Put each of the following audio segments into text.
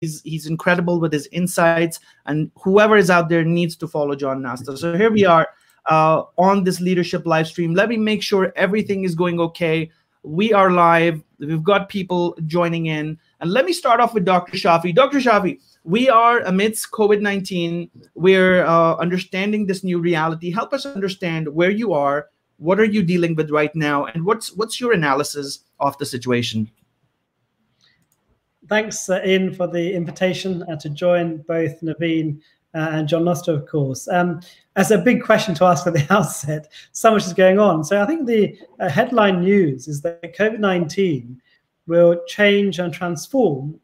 He's, he's incredible with his insights, and whoever is out there needs to follow John Nosta. So here we are uh, on this leadership live stream. Let me make sure everything is going okay. We are live. We've got people joining in. And let me start off with Dr. Shafi. Dr. Shafi, we are amidst COVID 19. We're uh, understanding this new reality. Help us understand where you are. What are you dealing with right now? And what's, what's your analysis of the situation? Thanks, uh, Ian, for the invitation uh, to join both Naveen uh, and John Nosta, of course. Um, as a big question to ask at the outset, so much is going on. So I think the uh, headline news is that COVID 19 will change and transform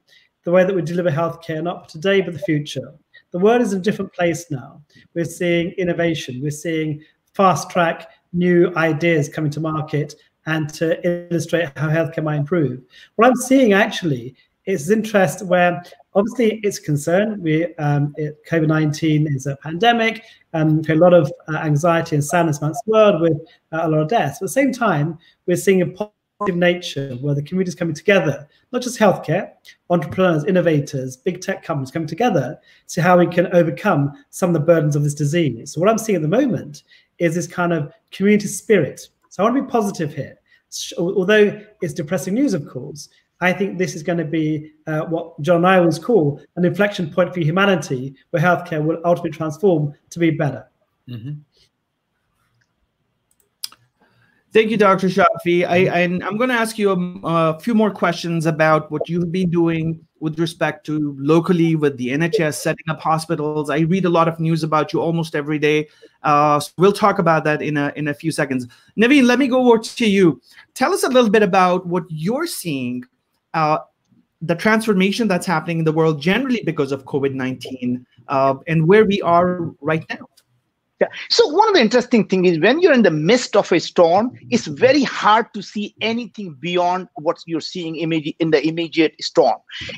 the way that we deliver healthcare, not today, but the future. The world is in a different place now. We're seeing innovation, we're seeing fast track new ideas coming to market and to illustrate how healthcare might improve. What I'm seeing actually is interest where obviously it's concern. We um, COVID nineteen is a pandemic, um, a lot of uh, anxiety and sadness amongst the world with uh, a lot of deaths. At the same time, we're seeing a positive nature where the community is coming together, not just healthcare, entrepreneurs, innovators, big tech companies coming together to how we can overcome some of the burdens of this disease. So what I'm seeing at the moment is this kind of community spirit. So I want to be positive here. Although it's depressing news, of course, I think this is going to be uh, what John Niles call an inflection point for humanity, where healthcare will ultimately transform to be better. Mm-hmm. Thank you, Dr. Shafi. I, I'm going to ask you a, a, few more questions about what you've been doing with respect to locally with the NHS setting up hospitals. I read a lot of news about you almost every day. Uh, so we'll talk about that in a in a few seconds. Naveen, let me go over to you. Tell us a little bit about what you're seeing, uh, the transformation that's happening in the world generally because of COVID 19, uh, and where we are right now. Yeah. So one of the interesting things is when you're in the midst of a storm, it's very hard to see anything beyond what you're seeing in the immediate storm.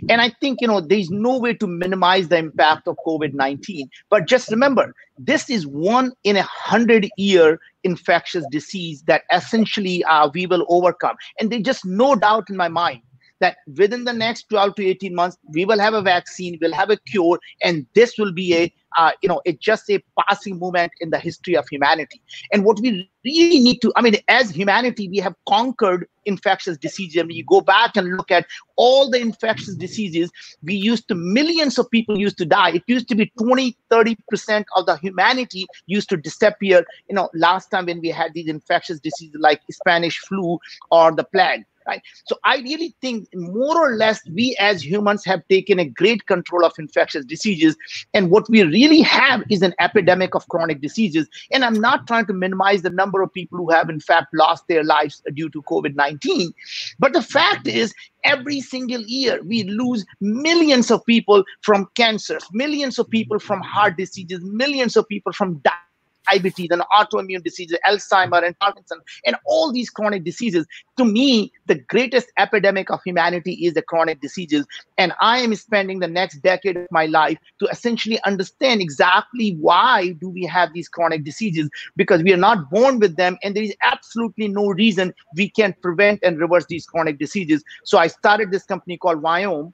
And I think you know there's no way to minimize the impact of COVID-19. But just remember, this is one in a hundred year infectious disease that essentially uh, we will overcome. And there's just no doubt in my mind that within the next 12 to 18 months we will have a vaccine we'll have a cure and this will be a uh, you know, it's just a passing moment in the history of humanity. And what we really need to, I mean, as humanity, we have conquered infectious diseases. And when you go back and look at all the infectious diseases, we used to, millions of people used to die. It used to be 20, 30% of the humanity used to disappear, you know, last time when we had these infectious diseases like Spanish flu or the plague right? So I really think more or less we as humans have taken a great control of infectious diseases. And what we really have is an epidemic of chronic diseases. And I'm not trying to minimize the number of people who have in fact lost their lives due to COVID-19. But the fact is every single year we lose millions of people from cancers, millions of people from heart diseases, millions of people from diabetes diabetes and autoimmune diseases, Alzheimer and Parkinson, and all these chronic diseases. To me, the greatest epidemic of humanity is the chronic diseases. And I am spending the next decade of my life to essentially understand exactly why do we have these chronic diseases because we are not born with them and there is absolutely no reason we can prevent and reverse these chronic diseases. So I started this company called Viome.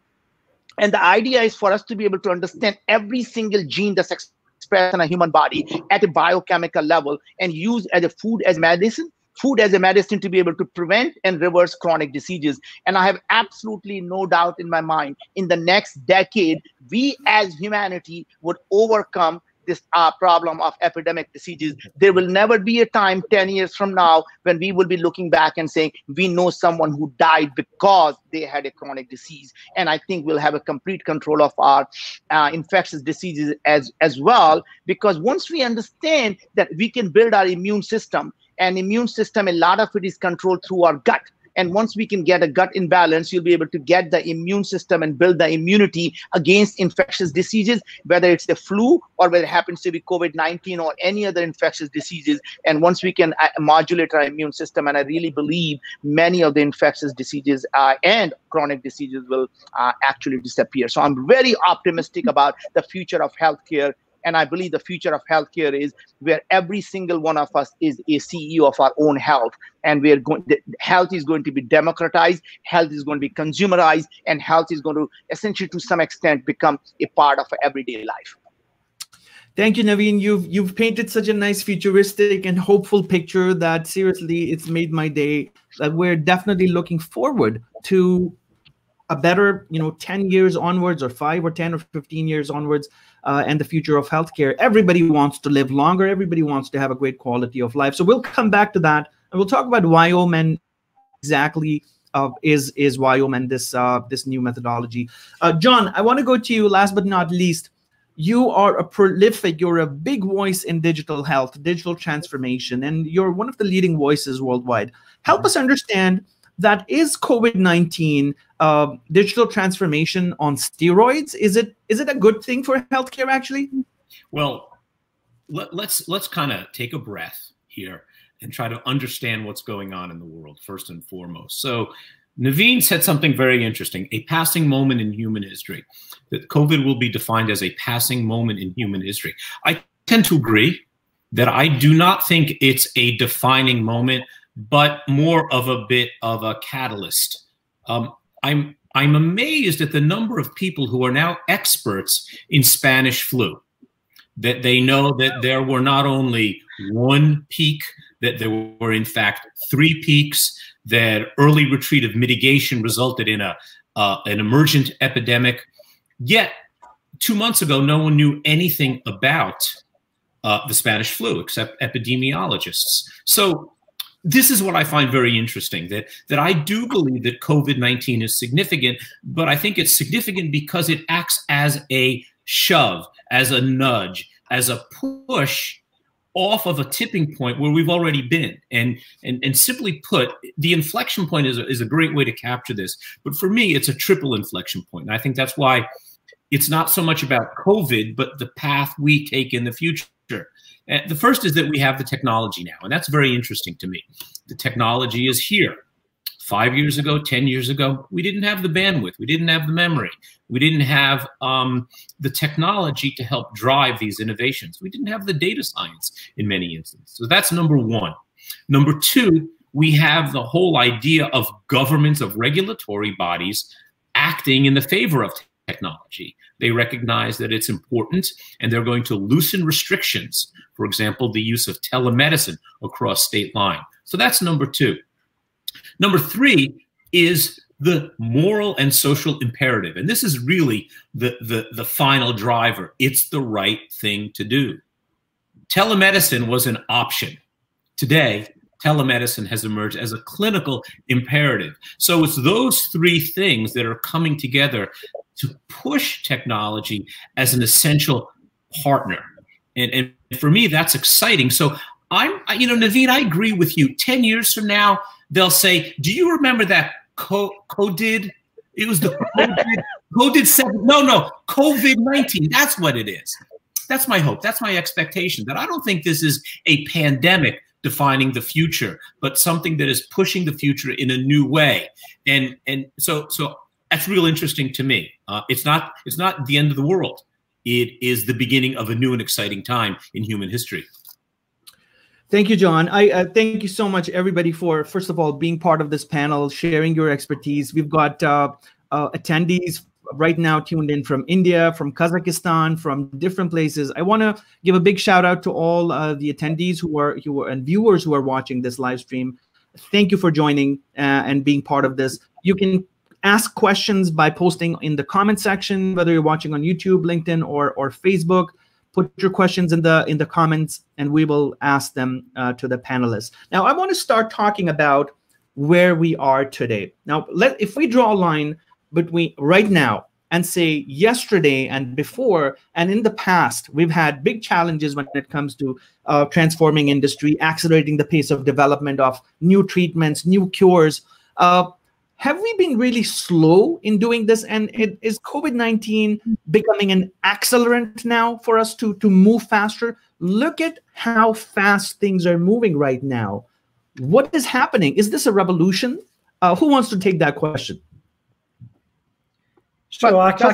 And the idea is for us to be able to understand every single gene that's expressed in a human body at a biochemical level and use as a food as medicine food as a medicine to be able to prevent and reverse chronic diseases. And I have absolutely no doubt in my mind in the next decade, we as humanity would overcome this uh, problem of epidemic diseases. There will never be a time 10 years from now when we will be looking back and saying, we know someone who died because they had a chronic disease. And I think we'll have a complete control of our uh, infectious diseases as, as well, because once we understand that we can build our immune system, and immune system, a lot of it is controlled through our gut and once we can get a gut imbalance, you'll be able to get the immune system and build the immunity against infectious diseases, whether it's the flu or whether it happens to be COVID 19 or any other infectious diseases. And once we can uh, modulate our immune system, and I really believe many of the infectious diseases uh, and chronic diseases will uh, actually disappear. So I'm very optimistic about the future of healthcare And I believe the future of healthcare is where every single one of us is a CEO of our own health. And we're going, health is going to be democratized, health is going to be consumerized, and health is going to essentially, to some extent, become a part of everyday life. Thank you, Naveen. You've you've painted such a nice futuristic and hopeful picture that seriously, it's made my day. That we're definitely looking forward to a better, you know, 10 years onwards or five or 10 or 15 years onwards uh, and the future of healthcare. Everybody wants to live longer. Everybody wants to have a great quality of life. So we'll come back to that and we'll talk about Viome exactly uh, is is Viome this uh, this new methodology. Uh, John, I want to go to you last but not least. You are a prolific, you're a big voice in digital health, digital transformation, and you're one of the leading voices worldwide. Help us understand that is COVID-19 uh, digital transformation on steroids? Is it is it a good thing for healthcare actually? Well, let, let's let's kind of take a breath here and try to understand what's going on in the world first and foremost. So Naveen said something very interesting, a passing moment in human history. That COVID will be defined as a passing moment in human history. I tend to agree that I do not think it's a defining moment but more of a bit of a catalyst. Um, I'm I'm amazed at the number of people who are now experts in Spanish flu. That they know that there were not only one peak, that there were in fact three peaks. That early retreat of mitigation resulted in a uh, an emergent epidemic. Yet two months ago, no one knew anything about uh, the Spanish flu except epidemiologists. So this is what I find very interesting that that I do believe that COVID-19 is significant, but I think it's significant because it acts as a shove, as a nudge, as a push off of a tipping point where we've already been. And and and simply put, the inflection point is a, is a great way to capture this. But for me, it's a triple inflection point. And I think that's why it's not so much about COVID, but the path we take in the future. And the first is that we have the technology now, and that's very interesting to me. The technology is here. Five years ago, 10 years ago, we didn't have the bandwidth, we didn't have the memory, we didn't have um, the technology to help drive these innovations. We didn't have the data science in many instances. So that's number one. Number two, we have the whole idea of governments, of regulatory bodies acting in the favor of technology. They recognize that it's important and they're going to loosen restrictions. For example, the use of telemedicine across state line. So that's number two. Number three is the moral and social imperative. And this is really the, the, the final driver. It's the right thing to do. Telemedicine was an option. Today, telemedicine has emerged as a clinical imperative. So it's those three things that are coming together to push technology as an essential partner. And, and for me, that's exciting. So I'm, you know, Naveen, I agree with you. 10 years from now, they'll say, Do you remember that COVID? It was the COVID, COVID 7. No, no, COVID 19. That's what it is. That's my hope. That's my expectation. That I don't think this is a pandemic defining the future, but something that is pushing the future in a new way. And and so so that's real interesting to me. Uh, it's not it's not the end of the world. It is the beginning of a new and exciting time in human history. Thank you, John. I uh, thank you so much, everybody, for first of all being part of this panel, sharing your expertise. We've got uh, uh, attendees right now tuned in from India, from Kazakhstan, from different places. I want to give a big shout out to all uh, the attendees who are who are and viewers who are watching this live stream. Thank you for joining uh, and being part of this. You can ask questions by posting in the comment section, whether you're watching on YouTube, LinkedIn, or or Facebook. Put your questions in the in the comments, and we will ask them uh, to the panelists. Now, I want to start talking about where we are today. Now, let if we draw a line between right now and say yesterday and before and in the past we've had big challenges when it comes to uh, transforming industry accelerating the pace of development of new treatments new cures uh, have we been really slow in doing this and it, is covid-19 becoming an accelerant now for us to to move faster look at how fast things are moving right now what is happening is this a revolution uh, who wants to take that question sure I, I, I,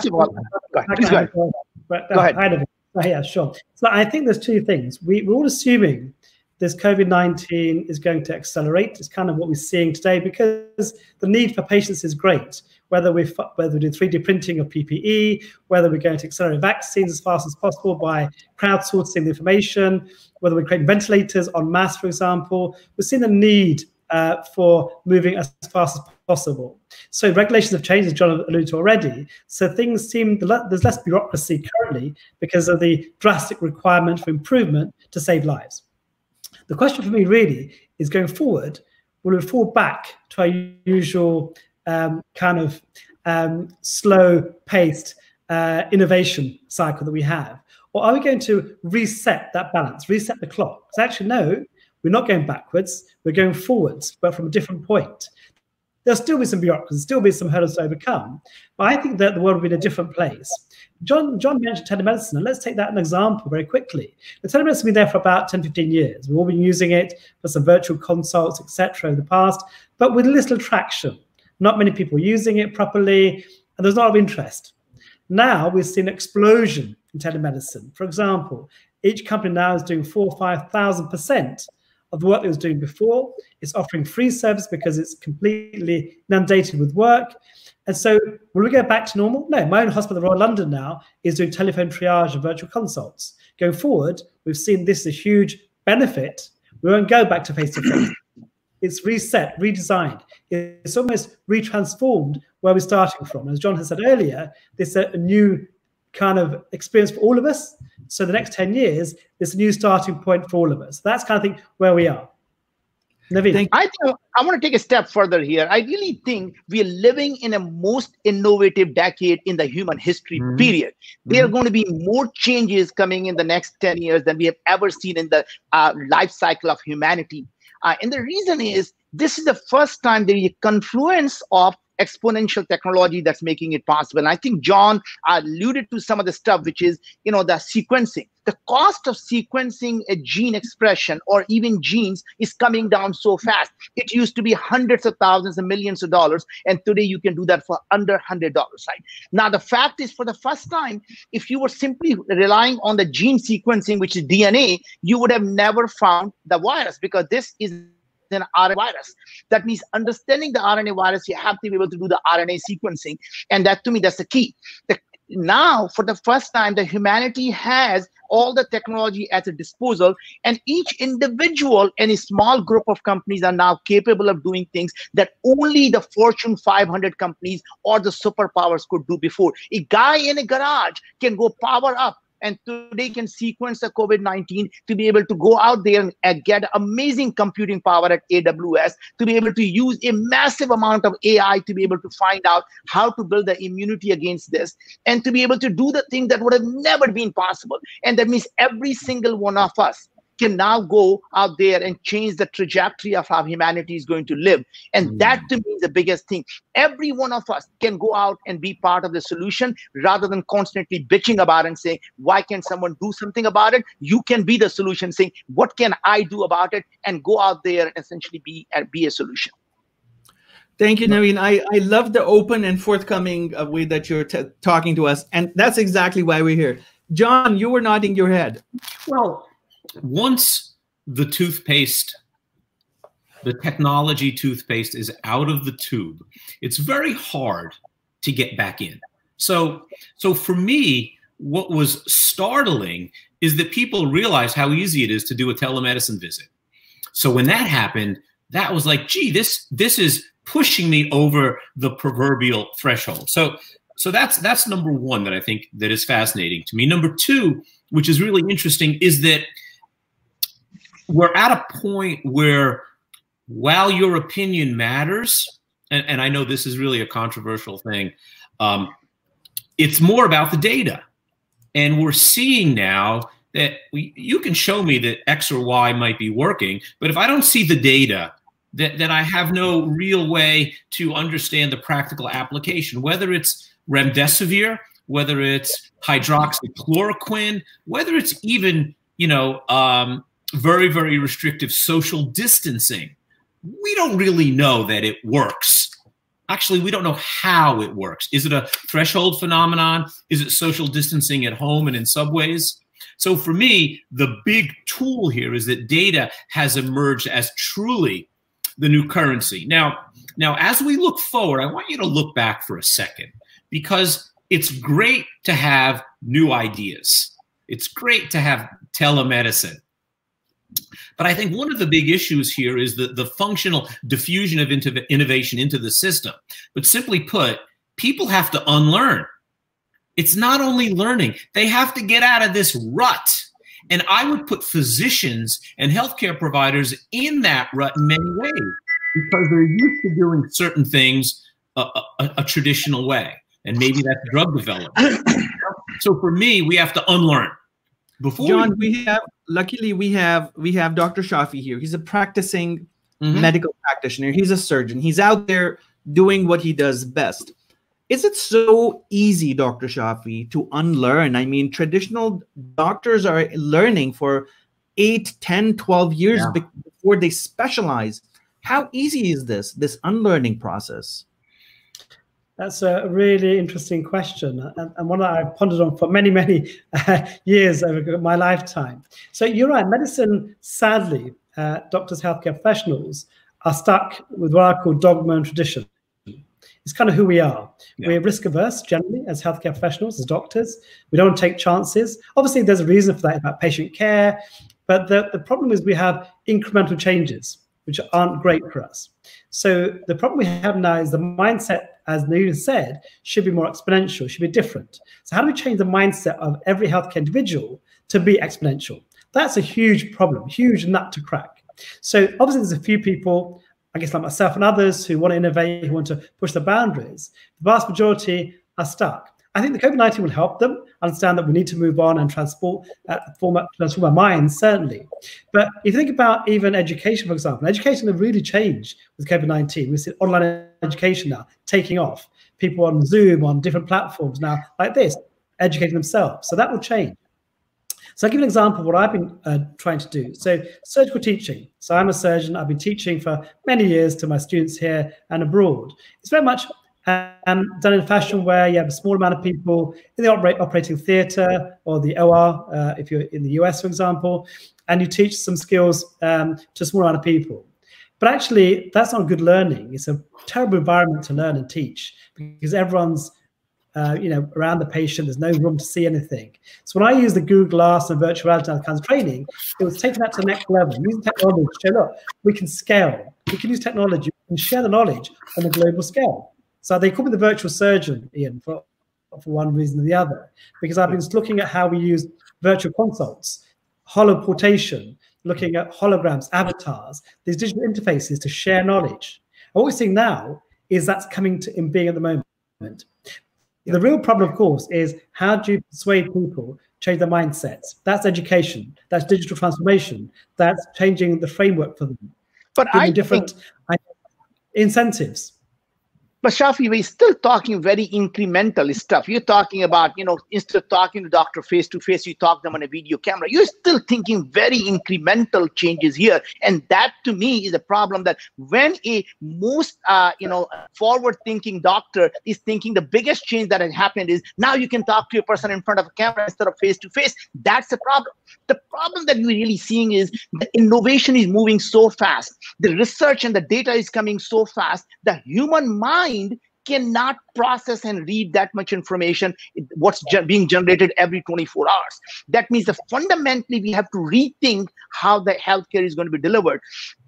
go ahead. Go ahead. Oh, yeah, sure. So I think there's two things. We, we're all assuming this COVID 19 is going to accelerate. It's kind of what we're seeing today because the need for patients is great. Whether we whether we do 3D printing of PPE, whether we're going to accelerate vaccines as fast as possible by crowdsourcing the information, whether we're creating ventilators on mass, for example, we're seeing the need uh, for moving as fast as possible. So regulations have changed, as John alluded to already. So things seem there's less bureaucracy currently because of the drastic requirement for improvement to save lives. The question for me really is going forward, will we fall back to our usual um, kind of um, slow paced uh, innovation cycle that we have? Or are we going to reset that balance, reset the clock? Because actually, no, we're not going backwards, we're going forwards, but from a different point. There'll still be some bureaucracy, still be some hurdles to overcome. But I think that the world will be in a different place. John, John mentioned telemedicine, and let's take that an example very quickly. The telemedicine has been there for about 10, 15 years. We've all been using it for some virtual consults, etc., in the past, but with little traction. Not many people using it properly, and there's a lot of interest. Now we've seen an explosion in telemedicine. For example, each company now is doing four or 5,000% of the work it was doing before. It's offering free service because it's completely inundated with work. And so will we go back to normal? No, my own hospital, the Royal London now, is doing telephone triage and virtual consults. Going forward, we've seen this as a huge benefit. We won't go back to face-to-face. It's reset, redesigned. It's almost retransformed where we're starting from. As John has said earlier, this is a new kind of experience for all of us. So the next 10 years, is a new starting point for all of us. That's kind of thing where we are. Naveen. I think I want to take a step further here. I really think we are living in a most innovative decade in the human history mm-hmm. period. There mm-hmm. are going to be more changes coming in the next 10 years than we have ever seen in the uh, life cycle of humanity. Uh, and the reason is this is the first time there is a confluence of exponential technology that's making it possible. And I think John alluded to some of the stuff, which is, you know, the sequencing. The cost of sequencing a gene expression or even genes is coming down so fast. It used to be hundreds of thousands and millions of dollars, and today you can do that for under hundred dollars. Right now, the fact is, for the first time, if you were simply relying on the gene sequencing, which is DNA, you would have never found the virus because this is an RNA virus. That means understanding the RNA virus, you have to be able to do the RNA sequencing. And that to me, that's the key. The, now, for the first time, the humanity has all the technology at its disposal, and each individual and a small group of companies are now capable of doing things that only the Fortune 500 companies or the superpowers could do before. A guy in a garage can go power up and today can sequence the COVID-19 to be able to go out there and get amazing computing power at AWS, to be able to use a massive amount of AI to be able to find out how to build the immunity against this, and to be able to do the thing that would have never been possible. And that means every single one of us can now go out there and change the trajectory of how humanity is going to live. And mm. that to me is the biggest thing. Every one of us can go out and be part of the solution rather than constantly bitching about it and saying, why can't someone do something about it? You can be the solution, saying, what can I do about it? And go out there and essentially be, uh, be a solution. Thank you, Naveen. I, I love the open and forthcoming uh, way that you're t- talking to us. And that's exactly why we're here. John, you were nodding your head. Well, once the toothpaste the technology toothpaste is out of the tube it's very hard to get back in. So so for me what was startling is that people realize how easy it is to do a telemedicine visit. So when that happened that was like gee this this is pushing me over the proverbial threshold. So so that's that's number one that i think that is fascinating to me. Number two which is really interesting is that we're at a point where while your opinion matters, and, and I know this is really a controversial thing, um, it's more about the data. And we're seeing now that we, you can show me that X or Y might be working, but if I don't see the data, that, that I have no real way to understand the practical application, whether it's remdesivir, whether it's hydroxychloroquine, whether it's even, you know, um, very, very restrictive social distancing, we don't really know that it works. Actually, we don't know how it works. Is it a threshold phenomenon? Is it social distancing at home and in subways? So for me, the big tool here is that data has emerged as truly the new currency. Now, now as we look forward, I want you to look back for a second because it's great to have new ideas. It's great to have telemedicine. But I think one of the big issues here is the, the functional diffusion of innovation into the system. But simply put, people have to unlearn. It's not only learning, they have to get out of this rut. And I would put physicians and healthcare providers in that rut in many ways because they're used to doing certain things a, a, a traditional way. And maybe that's drug development. so for me, we have to unlearn. Before John, we, we have luckily we have we have Dr. Shafi here. He's a practicing mm-hmm. medical practitioner. He's a surgeon. He's out there doing what he does best. Is it so easy, Dr. Shafi, to unlearn? I mean, traditional doctors are learning for 8, 10, 12 years yeah. before they specialize. How easy is this, this unlearning process? That's a really interesting question, and, and one that I've pondered on for many, many uh, years over my lifetime. So you're right. Medicine, sadly, uh, doctors, healthcare professionals are stuck with what I call dogma and tradition. It's kind of who we are. Yeah. We're risk averse generally as healthcare professionals, as doctors. We don't take chances. Obviously, there's a reason for that about patient care, but the, the problem is we have incremental changes which aren't great for us. So the problem we have now is the mindset, as Naveen said, should be more exponential, should be different. So how do we change the mindset of every healthcare individual to be exponential? That's a huge problem, huge nut to crack. So obviously there's a few people, I guess like myself and others, who want to innovate, who want to push the boundaries. The vast majority are stuck. I think the COVID 19 will help them understand that we need to move on and transport, uh, form, transform our minds, certainly. But if you think about even education, for example, education has really changed with COVID 19. We see online education now taking off. People on Zoom, on different platforms now, like this, educating themselves. So that will change. So I'll give an example of what I've been uh, trying to do. So surgical teaching. So I'm a surgeon. I've been teaching for many years to my students here and abroad. It's very much um, done in a fashion where you have a small amount of people in the operate, operating theatre or the OR, uh, if you're in the US, for example, and you teach some skills um, to a small amount of people. But actually, that's not good learning. It's a terrible environment to learn and teach because everyone's uh, you know, around the patient. There's no room to see anything. So when I use the Google Glass and virtual reality kinds of training, it was taking that to the next level, using technology to show, look, we can scale. We can use technology and share the knowledge on a global scale. So they call me the virtual surgeon, Ian, for, for one reason or the other, because I've been looking at how we use virtual consults, holoportation, looking at holograms, avatars, these digital interfaces to share knowledge. And what we're seeing now is that's coming to in being at the moment. The real problem, of course, is how do you persuade people change their mindsets? That's education. That's digital transformation. That's changing the framework for them. But I different think... incentives. But Shafi, we're still talking very incremental stuff. You're talking about, you know, instead of talking to doctor face to face, you talk them on a video camera. You're still thinking very incremental changes here, and that to me is a problem. That when a most, uh, you know, forward-thinking doctor is thinking the biggest change that has happened is now you can talk to a person in front of a camera instead of face to face. That's the problem. The problem that we're really seeing is the innovation is moving so fast. The research and the data is coming so fast. The human mind mind cannot process and read that much information what's ge- being generated every 24 hours that means that fundamentally we have to rethink how the healthcare is going to be delivered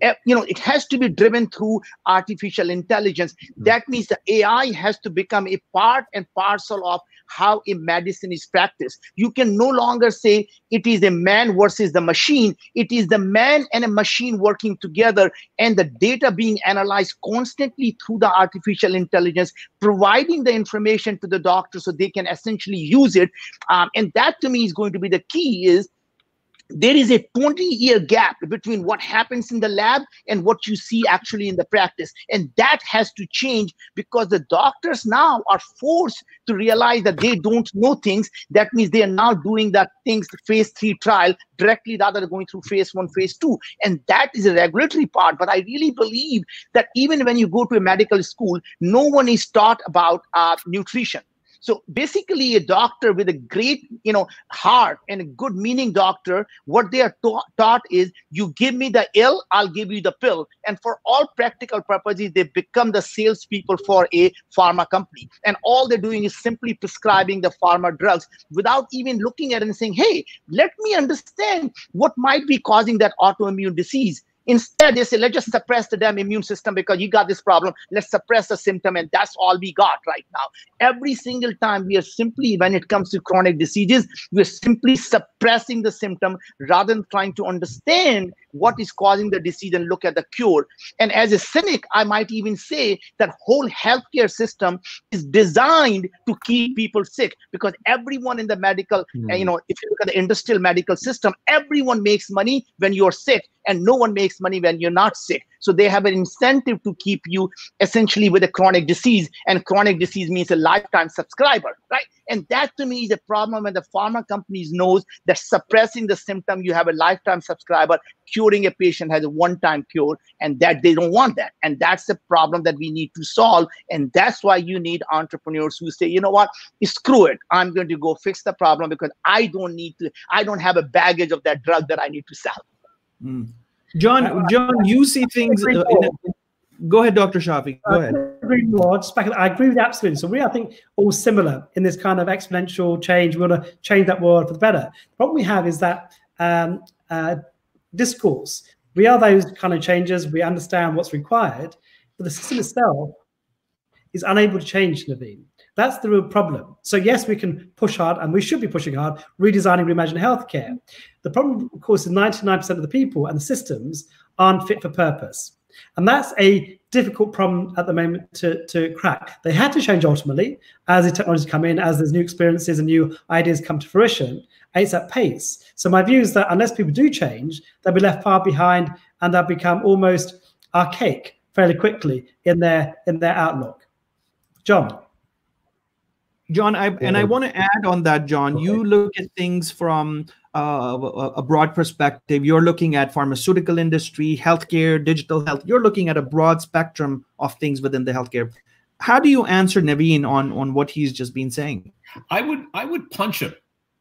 uh, you know it has to be driven through artificial intelligence mm-hmm. that means the ai has to become a part and parcel of how a medicine is practiced. You can no longer say it is a man versus the machine. It is the man and a machine working together and the data being analyzed constantly through the artificial intelligence, providing the information to the doctor so they can essentially use it. Um, and that to me is going to be the key is there is a 20 year gap between what happens in the lab and what you see actually in the practice. And that has to change because the doctors now are forced to realize that they don't know things. That means they are now doing that things phase 3 trial directly rather than going through phase 1 phase 2 and that is a regulatory part. But i really believe that even when you go to a medical school no one is taught about uh, nutrition So basically, a doctor with a great, you know, heart and a good meaning doctor, what they are ta- taught is you give me the ill, I'll give you the pill. And for all practical purposes, they become the salespeople for a pharma company. And all they're doing is simply prescribing the pharma drugs without even looking at it and saying, hey, let me understand what might be causing that autoimmune disease Instead, they say, let's just suppress the damn immune system because you got this problem. Let's suppress the symptom, and that's all we got right now. Every single time we are simply, when it comes to chronic diseases, we're simply suppressing the symptom rather than trying to understand what is causing the disease and look at the cure. And as a cynic, I might even say that whole healthcare system is designed to keep people sick because everyone in the medical, mm. you know, if you look at the industrial medical system, everyone makes money when you're sick and no one makes money when you're not sick. So they have an incentive to keep you essentially with a chronic disease, and chronic disease means a lifetime subscriber, right? And that to me is a problem when the pharma companies knows that suppressing the symptom, you have a lifetime subscriber, curing a patient has a one-time cure, and that they don't want that. And that's the problem that we need to solve. And that's why you need entrepreneurs who say, you know what, screw it. I'm going to go fix the problem because I don't need to, I don't have a baggage of that drug that I need to sell. Mm. John, John, you see things. Uh, a, go ahead, Dr. Shafi. Go ahead. I agree, more. I agree with you absolutely. So we, I think, all similar in this kind of exponential change. We want to change that world for the better. The problem we have is that um, uh, discourse. We are those kind of changes. We understand what's required, but the system itself is unable to change, Naveen. That's the real problem. So yes, we can push hard, and we should be pushing hard, redesigning, reimagining healthcare. The problem, of course, is 99% of the people and the systems aren't fit for purpose. And that's a difficult problem at the moment to, to crack. They had to change ultimately as the technologies come in, as there's new experiences and new ideas come to fruition. It's at pace. So my view is that unless people do change, they'll be left far behind and they'll become almost archaic fairly quickly in their in their outlook. John. John, I, and I want to add on that, John. Okay. You look at things from uh, a broad perspective. You're looking at pharmaceutical industry, healthcare, digital health. You're looking at a broad spectrum of things within the healthcare. How do you answer Naveen on on what he's just been saying? I would I would punch him.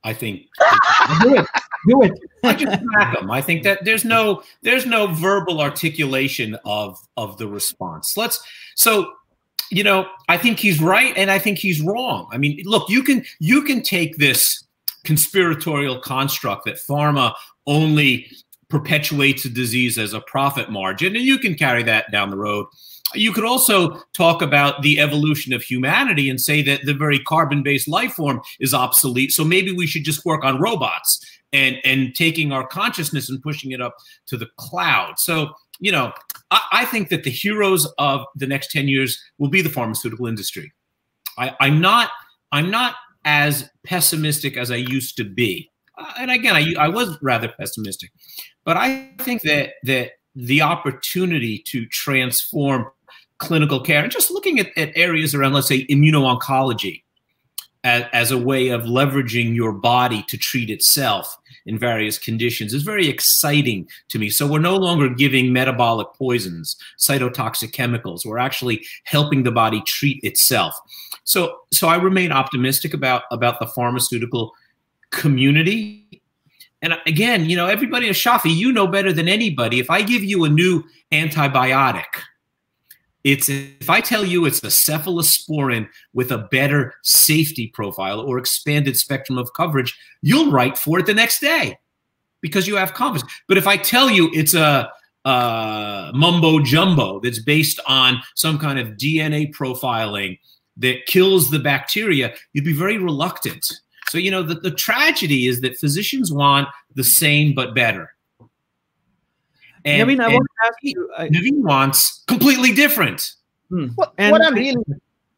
I think do it. Do it. I just smack him. I think that there's no there's no verbal articulation of of the response. Let's so you know, I think he's right and I think he's wrong. I mean, look, you can you can take this conspiratorial construct that pharma only perpetuates a disease as a profit margin, and you can carry that down the road. You could also talk about the evolution of humanity and say that the very carbon-based life form is obsolete. So maybe we should just work on robots and and taking our consciousness and pushing it up to the cloud. So you know, I, I, think that the heroes of the next 10 years will be the pharmaceutical industry. I, I'm not I'm not as pessimistic as I used to be. Uh, and again, I, I was rather pessimistic, but I think that that the opportunity to transform clinical care and just looking at, at areas around, let's say, immuno-oncology as, as a way of leveraging your body to treat itself in various conditions is very exciting to me. So we're no longer giving metabolic poisons, cytotoxic chemicals. We're actually helping the body treat itself. So so I remain optimistic about about the pharmaceutical community. And again, you know, everybody, at Shafi, you know better than anybody. If I give you a new antibiotic, it's if I tell you it's the cephalosporin with a better safety profile or expanded spectrum of coverage, you'll write for it the next day because you have confidence. But if I tell you it's a uh, mumbo jumbo that's based on some kind of DNA profiling that kills the bacteria, you'd be very reluctant. So, you know, the, the tragedy is that physicians want the same but better. And, I mean, I want to ask you. I, Naveen wants completely different. Hmm. Well, and, what I'm really,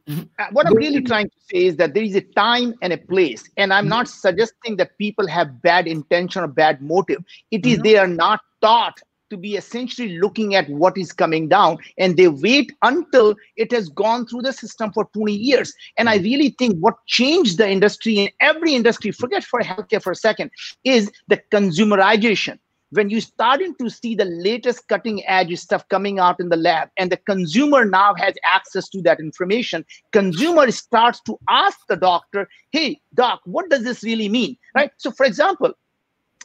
uh, what I'm really trying to say is that there is a time and a place, and I'm not suggesting that people have bad intention or bad motive. It is mm-hmm. they are not taught to be essentially looking at what is coming down and they wait until it has gone through the system for 20 years and i really think what changed the industry in every industry forget for healthcare for a second is the consumerization when you're starting to see the latest cutting edge stuff coming out in the lab and the consumer now has access to that information consumer starts to ask the doctor hey doc what does this really mean? Right? So for example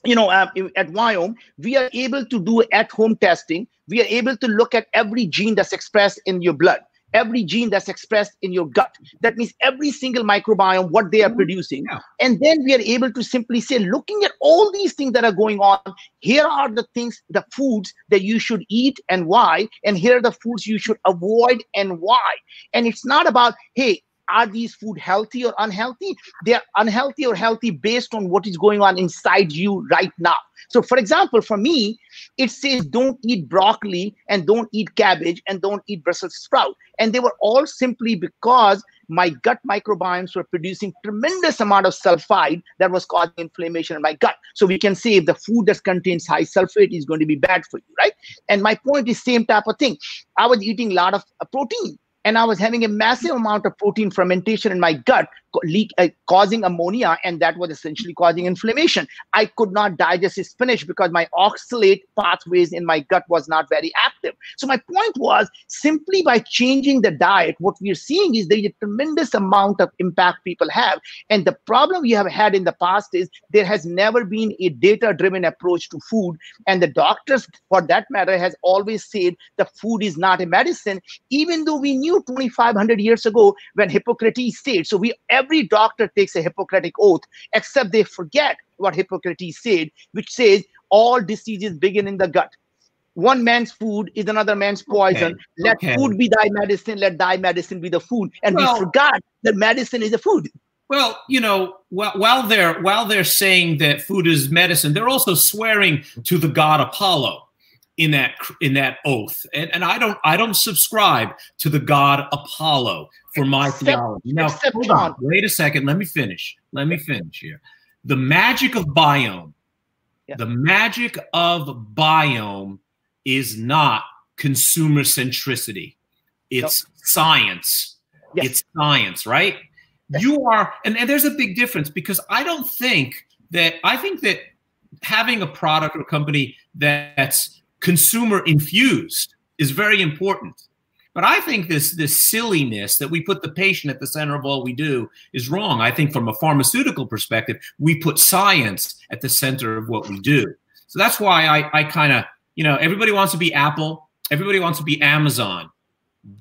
you know, uh, at Viome, we are able to do at-home testing. We are able to look at every gene that's expressed in your blood every gene that's expressed in your gut. That means every single microbiome, what they are mm-hmm. producing. Yeah. And then we are able to simply say, looking at all these things that are going on, here are the things, the foods that you should eat and why, and here are the foods you should avoid and why. And it's not about, hey, are these food healthy or unhealthy? They are unhealthy or healthy based on what is going on inside you right now. So for example for me it says don't eat broccoli and don't eat cabbage and don't eat brussels sprout. And they were all simply because my gut microbiomes were producing tremendous amount of sulfide that was causing inflammation in my gut. So we can say if the food that contains high sulfate is going to be bad for you right? And my point is same type of thing. I was eating a lot of uh, protein and I was having a massive amount of protein fermentation in my gut, leak, uh, causing ammonia, and that was essentially causing inflammation. I could not digest spinach because my oxalate pathways in my gut was not very active. So my point was simply by changing the diet, what we are seeing is there is a tremendous amount of impact people have. And the problem we have had in the past is there has never been a data-driven approach to food, and the doctors, for that matter, has always said the food is not a medicine, even though we knew 2,500 years ago when Hippocrates said. So we every doctor takes a Hippocratic oath, except they forget what Hippocrates said, which says all diseases begin in the gut. One man's food is another man's poison. Okay. Let okay. food be thy medicine. Let thy medicine be the food. And well, we forgot that medicine is a food. Well, you know, while they're while they're saying that food is medicine, they're also swearing to the god Apollo in that in that oath. And, and i don't i don't subscribe to the god apollo for my except, theology. Now hold on. Wait a second. Let me finish. Let me finish here. The magic of Viome yeah. the magic of Viome is not consumer centricity. It's nope. science. Yes. it's science right? Yes. you are and, and there's a big difference because i don't think that i think that having a product or company that's consumer infused is very important. But I think this this silliness that we put the patient at the center of all we do is wrong. I think from a pharmaceutical perspective, we put science at the center of what we do. So that's why I, I kind of, you know, everybody wants to be Apple, everybody wants to be Amazon.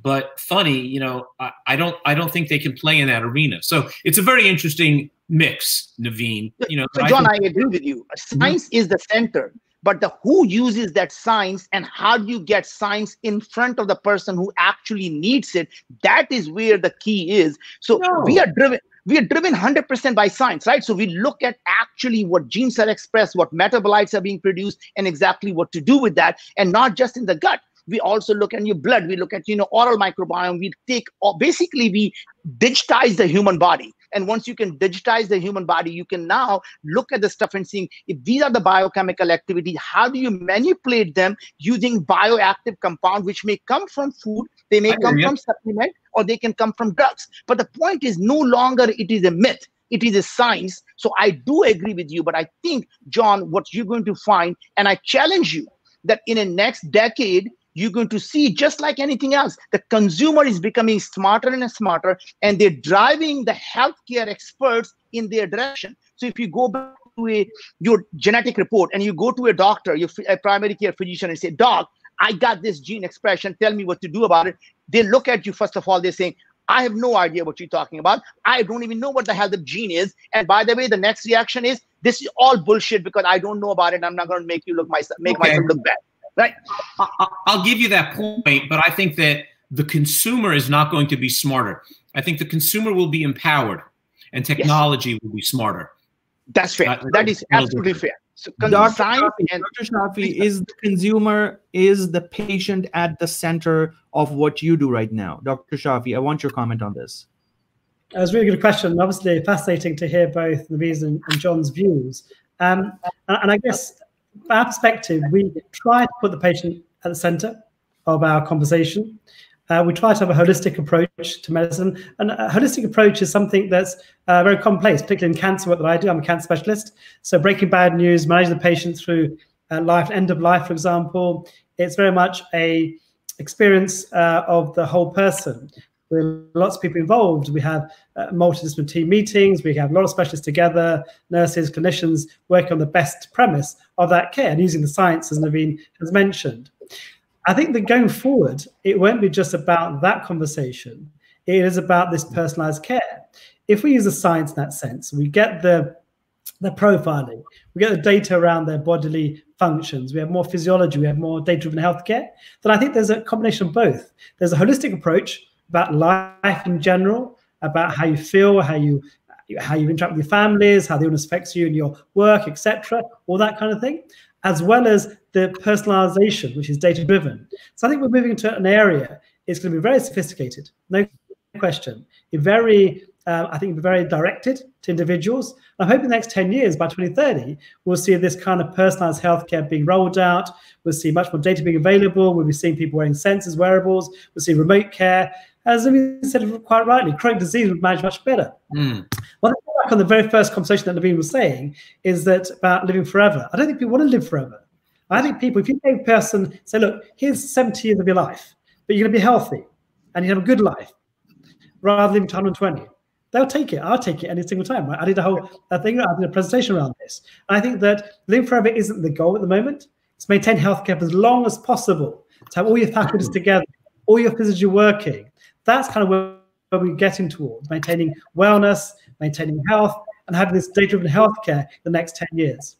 But funny, you know, I, I don't I don't think they can play in that arena. So it's a very interesting mix, Naveen. You know, so John, I, think- I agree with you. Science mm-hmm. is the center but the who uses that science and how do you get science in front of the person who actually needs it that is where the key is. So no. we are driven we are driven 100% by science right? So we look at actually what genes are expressed what metabolites are being produced and exactly what to do with that and not just in the gut. We also look at your blood. We look at you know oral microbiome. We take basically we digitize the human body and once you can digitize the human body, you can now look at the stuff and seeing if these are the biochemical activities, how do you manipulate them using bioactive compound, which may come from food, they may come from supplement, or they can come from drugs. But the point is no longer it is a myth it is a science. So I do agree with you, but I think, John, what you're going to find, and I challenge you that in the next decade, you're going to see just like anything else the consumer is becoming smarter and smarter and they're driving the healthcare experts in their direction so if you go back to a, your genetic report and you go to a doctor your a primary care physician and say doc i got this gene expression tell me what to do about it they look at you first of all they're saying I have no idea what you're talking about. I don't even know what the hell the gene is. And by the way, the next reaction is this is all bullshit because I don't know about it. I'm not going to make you look myself make okay. myself look bad. Right. I'll give you that point, but I think that the consumer is not going to be smarter. I think the consumer will be empowered and technology yes. will be smarter. That's fair. Uh, that is absolutely fair. So Dr. Shafi, and- Dr. Shafi, is the consumer, is the patient at the center of what you do right now? Dr. Shafi, I want your comment on this. That's a really good question. Obviously, fascinating to hear both Naveen's and, and John's views. Um, and, and I guess our perspective, we try to put the patient at the center of our conversation. Uh, we try to have a holistic approach to medicine. And a holistic approach is something that's uh, very commonplace, particularly in cancer, what that I do. I'm a cancer specialist. So breaking bad news, managing the patient through uh, life, end of life, for example. It's very much a experience uh, of the whole person. With lots of people involved, we have uh, multidisciplinary team meetings. We have a lot of specialists together, nurses, clinicians working on the best premise of that care and using the science, as Naveen has mentioned. I think that going forward, it won't be just about that conversation. It is about this personalized care. If we use the science in that sense, we get the the profiling, we get the data around their bodily functions, we have more physiology, we have more data-driven healthcare, then I think there's a combination of both. There's a holistic approach about life in general, about how you feel, how you how you interact with your families, how the illness affects you in your work, etc., all that kind of thing, as well as the personalization, which is data driven. So I think we're moving into an area. It's going to be very sophisticated, no question. very, uh, I think, very directed to individuals. I'm hoping the next 10 years, by 2030, we'll see this kind of personalized healthcare being rolled out. We'll see much more data being available. We'll be seeing people wearing sensors, wearables. We'll see remote care as Naveen said quite rightly, chronic disease would manage much better. Mm. Well, back on the very first conversation that Naveen was saying is that about living forever. I don't think people want to live forever. I think people, if you take a person, say, look, here's 70 years of your life, but you're going to be healthy and you have a good life, rather than living to 120. They'll take it. I'll take it any single time. Right? I did a whole thing. I did a presentation around this. And I think that living forever isn't the goal at the moment. It's maintain healthcare for as long as possible to have all your faculties together, all your physiology working, that's kind of where, where we're getting towards maintaining wellness, maintaining health, and having this data-driven healthcare the next 10 years.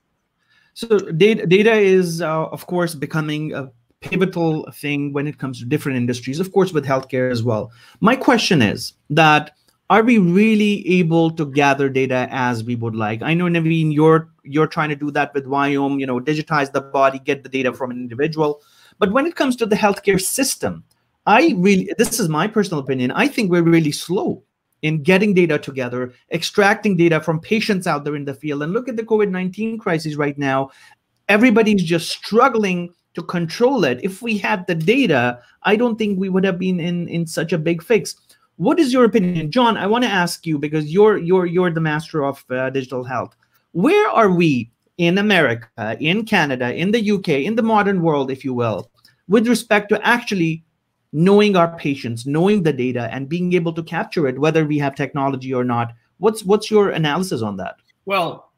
So data, data is, uh, of course, becoming a pivotal thing when it comes to different industries, of course, with healthcare as well. My question is that are we really able to gather data as we would like? I know Naveen, you're you're trying to do that with Viome, you know, digitize the body, get the data from an individual. But when it comes to the healthcare system, I really, this is my personal opinion. I think we're really slow in getting data together, extracting data from patients out there in the field. And look at the COVID 19 crisis right now. Everybody's just struggling to control it. If we had the data, I don't think we would have been in, in such a big fix. What is your opinion, John? I want to ask you because you're you're you're the master of uh, digital health. Where are we in America, in Canada, in the UK, in the modern world, if you will, with respect to actually knowing our patients, knowing the data, and being able to capture it, whether we have technology or not. What's what's your analysis on that? Well,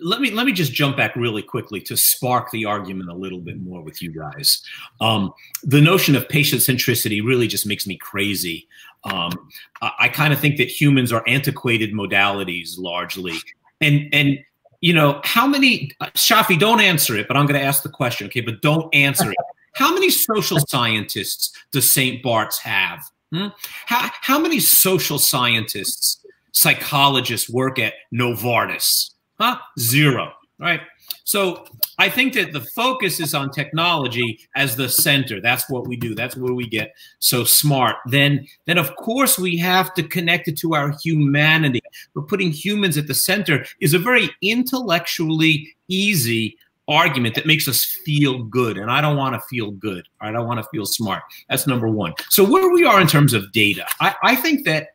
let me let me just jump back really quickly to spark the argument a little bit more with you guys. Um, the notion of patient centricity really just makes me crazy. Um, I, I kind of think that humans are antiquated modalities largely, and and you know how many Shafi don't answer it, but I'm going to ask the question, okay? But don't answer it. How many social scientists does St. Bart's have? Hmm? How, how many social scientists, psychologists work at Novartis? Huh? Zero, right? So I think that the focus is on technology as the center. That's what we do. That's where we get so smart. Then, then of course we have to connect it to our humanity. But putting humans at the center is a very intellectually easy argument that makes us feel good. And I don't want to feel good. I don't want to feel smart. That's number one. So where we are in terms of data, I, I think that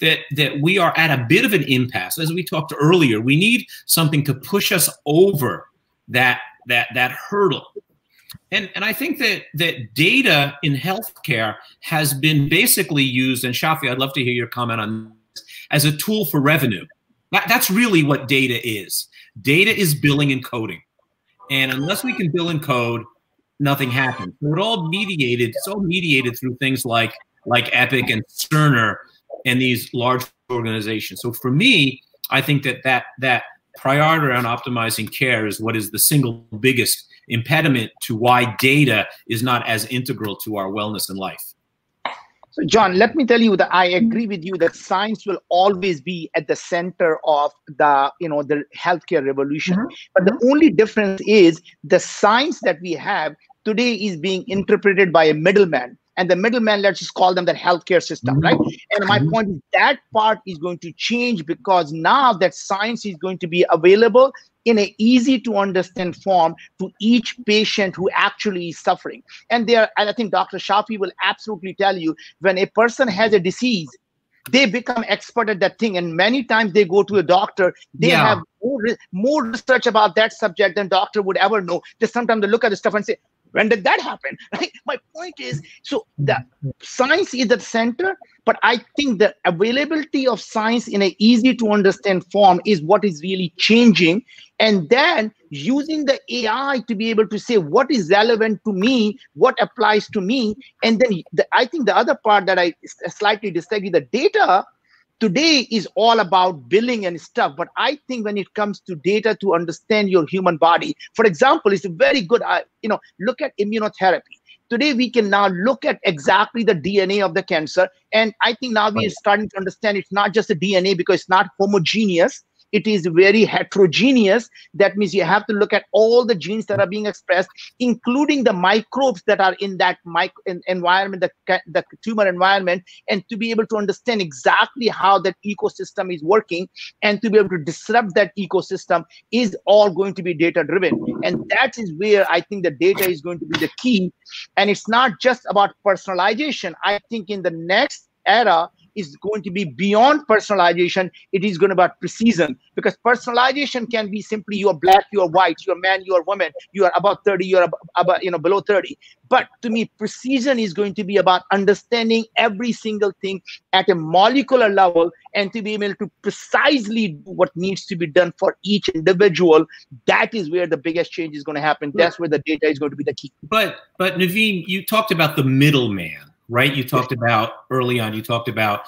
that that we are at a bit of an impasse. As we talked earlier, we need something to push us over that that that hurdle. And, and I think that that data in healthcare has been basically used, and Shafi, I'd love to hear your comment on this, as a tool for revenue. That, that's really what data is. Data is billing and coding. And unless we can bill and code, nothing happens. So it all mediated, it's all mediated through things like like Epic and Cerner and these large organizations. So for me, I think that that that priority around optimizing care is what is the single biggest impediment to why data is not as integral to our wellness and life. So, John, let me tell you that I agree with you that science will always be at the center of the, you know, the healthcare revolution. Mm-hmm. But the only difference is the science that we have today is being interpreted by a middleman and the middleman let's just call them the healthcare system right mm-hmm. and my mm-hmm. point is that part is going to change because now that science is going to be available in an easy to understand form to each patient who actually is suffering and there and i think dr shafi will absolutely tell you when a person has a disease they become expert at that thing and many times they go to a doctor they yeah. have more, more research about that subject than doctor would ever know just sometimes they look at the stuff and say when did that happen? Right? My point is so the science is at the center but i think the availability of science in an easy to understand form is what is really changing. And then using the ai to be able to say what is relevant to me what applies to me. And then the, i think the other part that i slightly disagree the data today is all about billing and stuff but i think when it comes to data to understand your human body for example it's a very good uh, you know look at immunotherapy. Today we can now look at exactly the dna of the cancer and i think now we are starting to understand it's not just the dna because it's not homogeneous it is very heterogeneous. That means you have to look at all the genes that are being expressed, including the microbes that are in that micro environment, the, the tumor environment, and to be able to understand exactly how that ecosystem is working and to be able to disrupt that ecosystem is all going to be data driven. And that is where I think the data is going to be the key. And it's not just about personalization. I think in the next era, is going to be beyond personalization. It is going to be about precision because personalization can be simply you are black, you are white, you are man, you are woman, you are about 30, you are about, you know, below 30. But to me, precision is going to be about understanding every single thing at a molecular level and to be able to precisely do what needs to be done for each individual. That is where the biggest change is going to happen. That's where the data is going to be the key. But but Naveen, you talked about the middleman right? You talked about early on, you talked about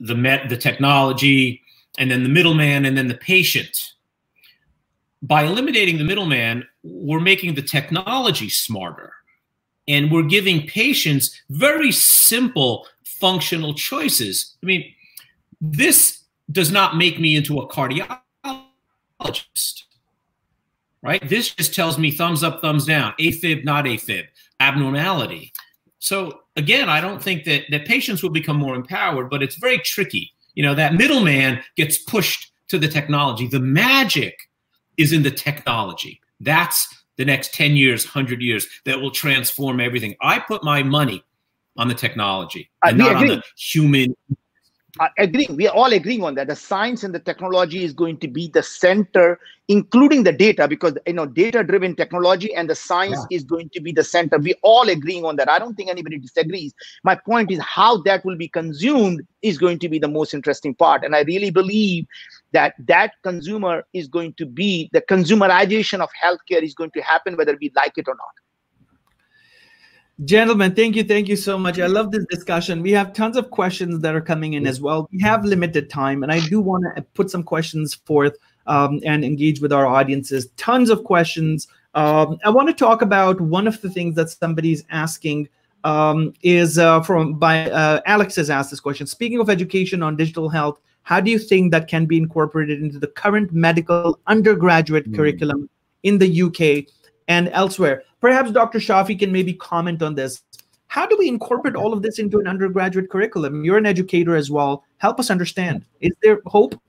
the met, the technology, and then the middleman, and then the patient. By eliminating the middleman, we're making the technology smarter. And we're giving patients very simple functional choices. I mean, this does not make me into a cardiologist, right? This just tells me thumbs up, thumbs down, AFib, not AFib, abnormality. So again, I don't think that that patients will become more empowered, but it's very tricky. You know, that middleman gets pushed to the technology. The magic is in the technology. That's the next 10 years, 100 years that will transform everything. I put my money on the technology and not on the human agreeing we are all agreeing on that. The science and the technology is going to be the center including the data because you know data driven technology and the science yeah. is going to be the center. We all agreeing on that. I don't think anybody disagrees. My point is how that will be consumed is going to be the most interesting part. And i really believe that that consumer is going to be the consumerization of healthcare is going to happen whether we like it or not Gentlemen, thank you. Thank you so much. I love this discussion. We have tons of questions that are coming in as well. We have limited time, and I do want to put some questions forth um, and engage with our audiences. Tons of questions. Um, I want to talk about one of the things that somebody's asking um, is uh, from by uh, Alex has asked this question. Speaking of education on digital health, how do you think that can be incorporated into the current medical undergraduate mm. curriculum in the UK and elsewhere? Perhaps Dr. Shafi can maybe comment on this. How do we incorporate all of this into an undergraduate curriculum? You're an educator as well. Help us understand. Is there hope?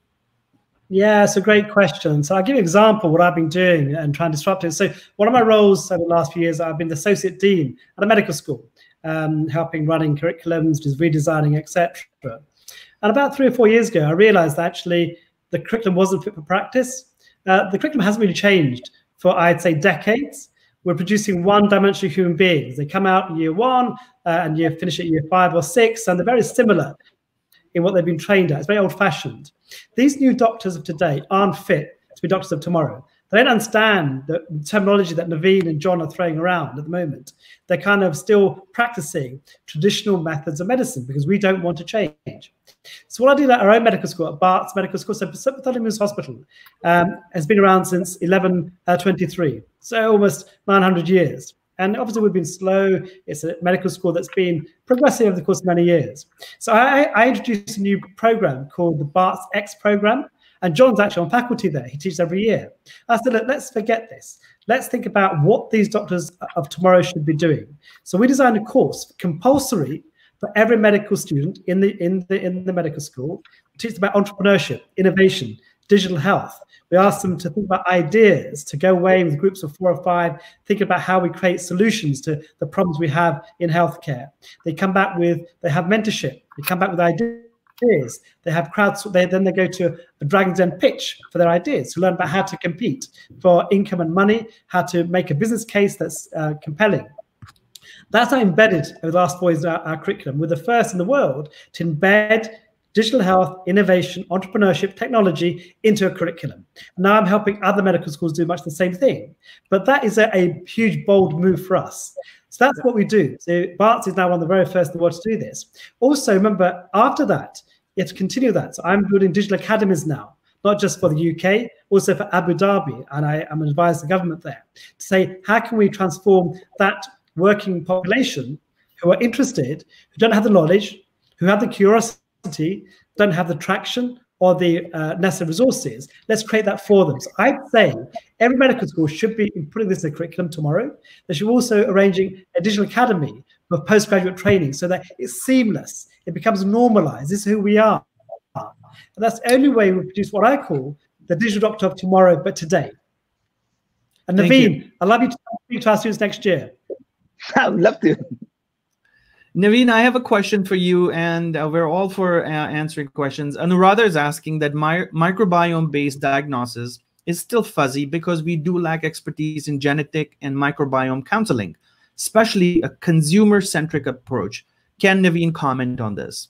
Yeah, it's a great question. So I'll give you an example what I've been doing and trying to disrupt it. So one of my roles over the last few years, I've been the associate dean at a medical school, um, helping running curriculums, just redesigning, etc. And about three or four years ago, I realized that actually the curriculum wasn't fit for practice. Uh, the curriculum hasn't really changed for, I'd say, decades we're producing one-dimensional human beings. They come out in year one uh, and you finish at year five or six, and they're very similar in what they've been trained at. It's very old-fashioned. These new doctors of today aren't fit to be doctors of tomorrow. They don't understand the terminology that Naveen and John are throwing around at the moment. They're kind of still practicing traditional methods of medicine because we don't want to change. So what I did at our own medical school, at Barts Medical School, so Bartholomew's Hospital, um, has been around since 1123, uh, so almost 900 years. And obviously we've been slow. It's a medical school that's been progressive over the course of many years. So I, I introduced a new program called the Barts X program, and John's actually on faculty there. He teaches every year. I said, Look, let's forget this. Let's think about what these doctors of tomorrow should be doing. So we designed a course compulsory for every medical student in the in the in the medical school. We teach about entrepreneurship, innovation, digital health. We ask them to think about ideas, to go away with groups of four or five, think about how we create solutions to the problems we have in healthcare. They come back with, they have mentorship. They come back with ideas ideas. They have crowds. They then they go to a Dragon's Den pitch for their ideas to learn about how to compete for income and money, how to make a business case that's uh, compelling. That's how embedded over the last four years our, our curriculum. We're the first in the world to embed digital health, innovation, entrepreneurship, technology into a curriculum. Now I'm helping other medical schools do much the same thing. But that is a, a huge, bold move for us. So that's what we do. So Barts is now one of the very first in the world to do this. Also, remember, after that, you have to continue that. So I'm building digital academies now, not just for the UK, also for Abu Dhabi, and I am advising the government there to say how can we transform that working population who are interested, who don't have the knowledge, who have the curiosity don't have the traction or the uh, necessary resources, let's create that for them. So I'd say every medical school should be putting this in the curriculum tomorrow. They should also arranging a digital academy for postgraduate training so that it's seamless. It becomes normalized. This is who we are. And that's the only way we produce what I call the digital doctor of tomorrow, but today. And Naveen, I'd love you to speak to our students next year. I would love to. Naveen, I have a question for you, and uh, we're all for uh, answering questions. Anuradha is asking that my microbiome-based diagnosis is still fuzzy because we do lack expertise in genetic and microbiome counseling, especially a consumer-centric approach. Can Naveen comment on this?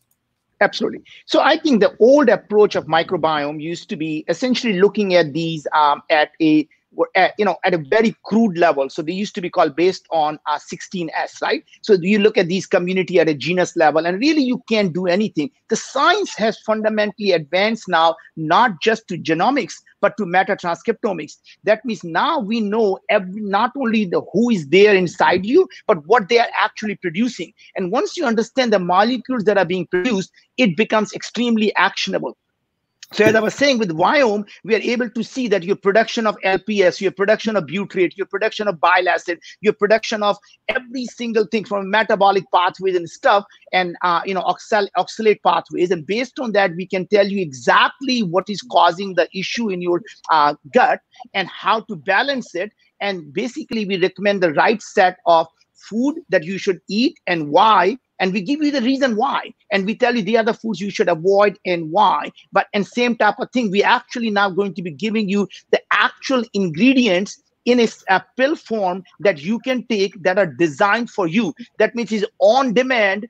Absolutely. So I think the old approach of microbiome used to be essentially looking at these um, at a were at, you know at a very crude level. So they used to be called based on uh, 16s right? So you look at these community at a genus level and really you can't do anything. The science has fundamentally advanced now not just to genomics but to metatranscriptomics. That means now we know every, not only the who is there inside you but what they are actually producing. And once you understand the molecules that are being produced it becomes extremely actionable so as I was saying with Viome, we are able to see that your production of LPS, your production of butyrate, your production of bile acid, your production of every single thing from metabolic pathways and stuff, and uh, you know oxal- oxalate pathways, and based on that, we can tell you exactly what is causing the issue in your uh, gut and how to balance it. And basically, we recommend the right set of food that you should eat and why and we give you the reason why. And we tell you the other foods you should avoid and why. But and same type of thing we actually now going to be giving you the actual ingredients in a, a, pill form that you can take that are designed for you. That means it's on demand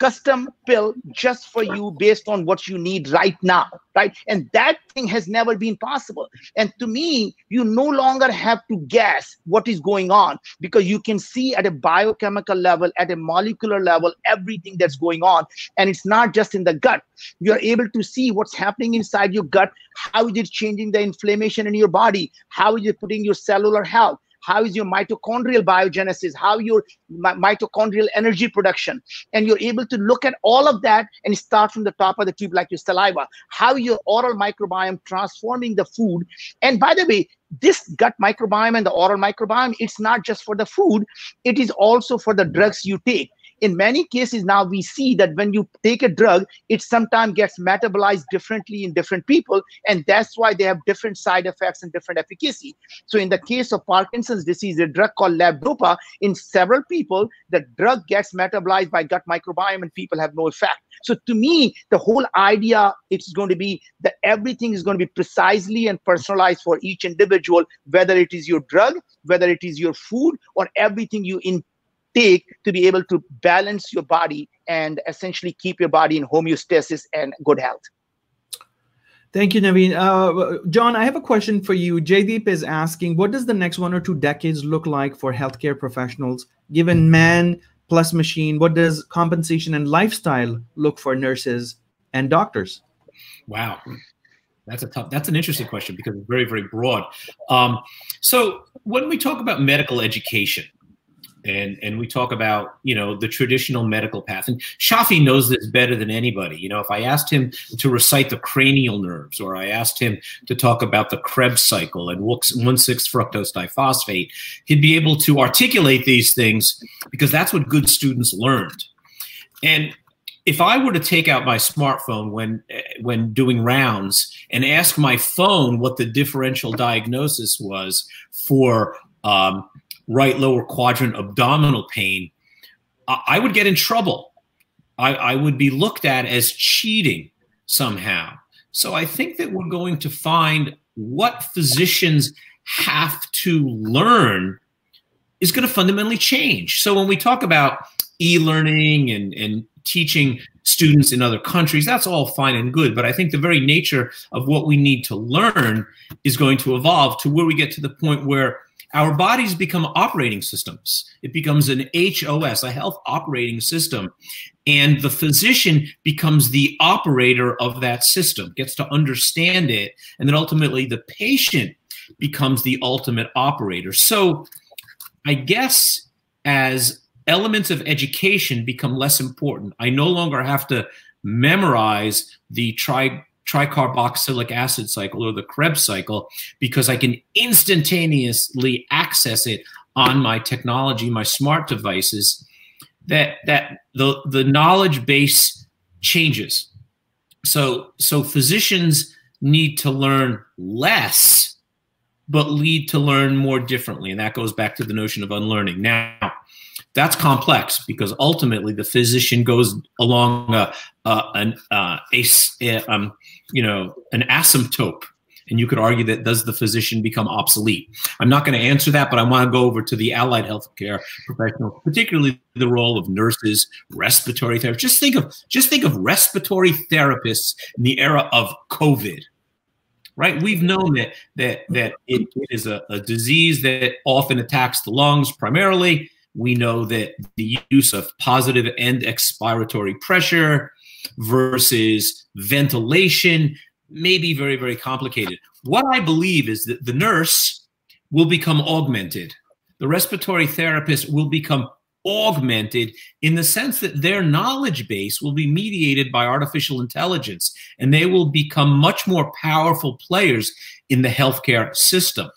custom pill just for you based on what you need right now right? And that thing has never been possible. And to me you no longer have to guess what is going on because you can see at a biochemical level at a molecular level everything that's going on. And it's not just in the gut. You're able to see what's happening inside your gut how is it changing the inflammation in your body how is it putting your cellular health how is your mitochondrial biogenesis? How your mitochondrial energy production? And you're able to look at all of that and start from the top of the tube like your saliva. How your oral microbiome transforming the food. And by the way this gut microbiome and the oral microbiome it's not just for the food. It is also for the drugs you take in many cases now we see that when you take a drug it sometimes gets metabolized differently in different people and that's why they have different side effects and different efficacy. So in the case of parkinson's disease a drug called levodopa in several people the drug gets metabolized by gut microbiome and people have no effect. So to me the whole idea it's going to be that everything is going to be precisely and personalized for each individual whether it is your drug whether it is your food or everything you in take to be able to balance your body and essentially keep your body in homeostasis and good health. Thank you, Naveen. Uh, John, I have a question for you. Jaydeep is asking, what does the next one or two decades look like for healthcare professionals, given man plus machine? What does compensation and lifestyle look for nurses and doctors? Wow, that's a tough. That's an interesting question because it's very, very broad. Um, so when we talk about medical education, and and we talk about you know the traditional medical path. And shafi knows this better than anybody. You know if i asked him to recite the cranial nerves or i asked him to talk about the krebs cycle and 1,6 fructose diphosphate he'd be able to articulate these things because that's what good students learned. And if i were to take out my smartphone when when doing rounds and ask my phone what the differential diagnosis was for um, right lower quadrant abdominal pain, I would get in trouble. I, I would be looked at as cheating somehow. So I think that we're going to find what physicians have to learn is going to fundamentally change. So when we talk about e-learning and, and teaching students in other countries, that's all fine and good. But I think the very nature of what we need to learn is going to evolve to where we get to the point where our bodies become operating systems. It becomes an HOS, a health operating system. And the physician becomes the operator of that system, gets to understand it. And then ultimately the patient becomes the ultimate operator. So I guess as elements of education become less important, I no longer have to memorize the tri tricarboxylic acid cycle or the Krebs cycle because I can instantaneously access it on my technology, my smart devices, that that the the knowledge base changes. So so physicians need to learn less but lead to learn more differently and that goes back to the notion of unlearning. Now, that's complex because ultimately the physician goes along a, a an uh, a, a um, you know an asymptote and you could argue that does the physician become obsolete? I'm not going to answer that but i want to go over to the allied healthcare professionals particularly the role of nurses respiratory therapists. Just think of just think of respiratory therapists in the era of covid right? We've known that that that it, it is a, a disease that often attacks the lungs primarily. We know that the use of positive end expiratory pressure versus ventilation may be very, very complicated. What I believe is that the nurse will become augmented. The respiratory therapist will become augmented in the sense that their knowledge base will be mediated by artificial intelligence and they will become much more powerful players in the healthcare system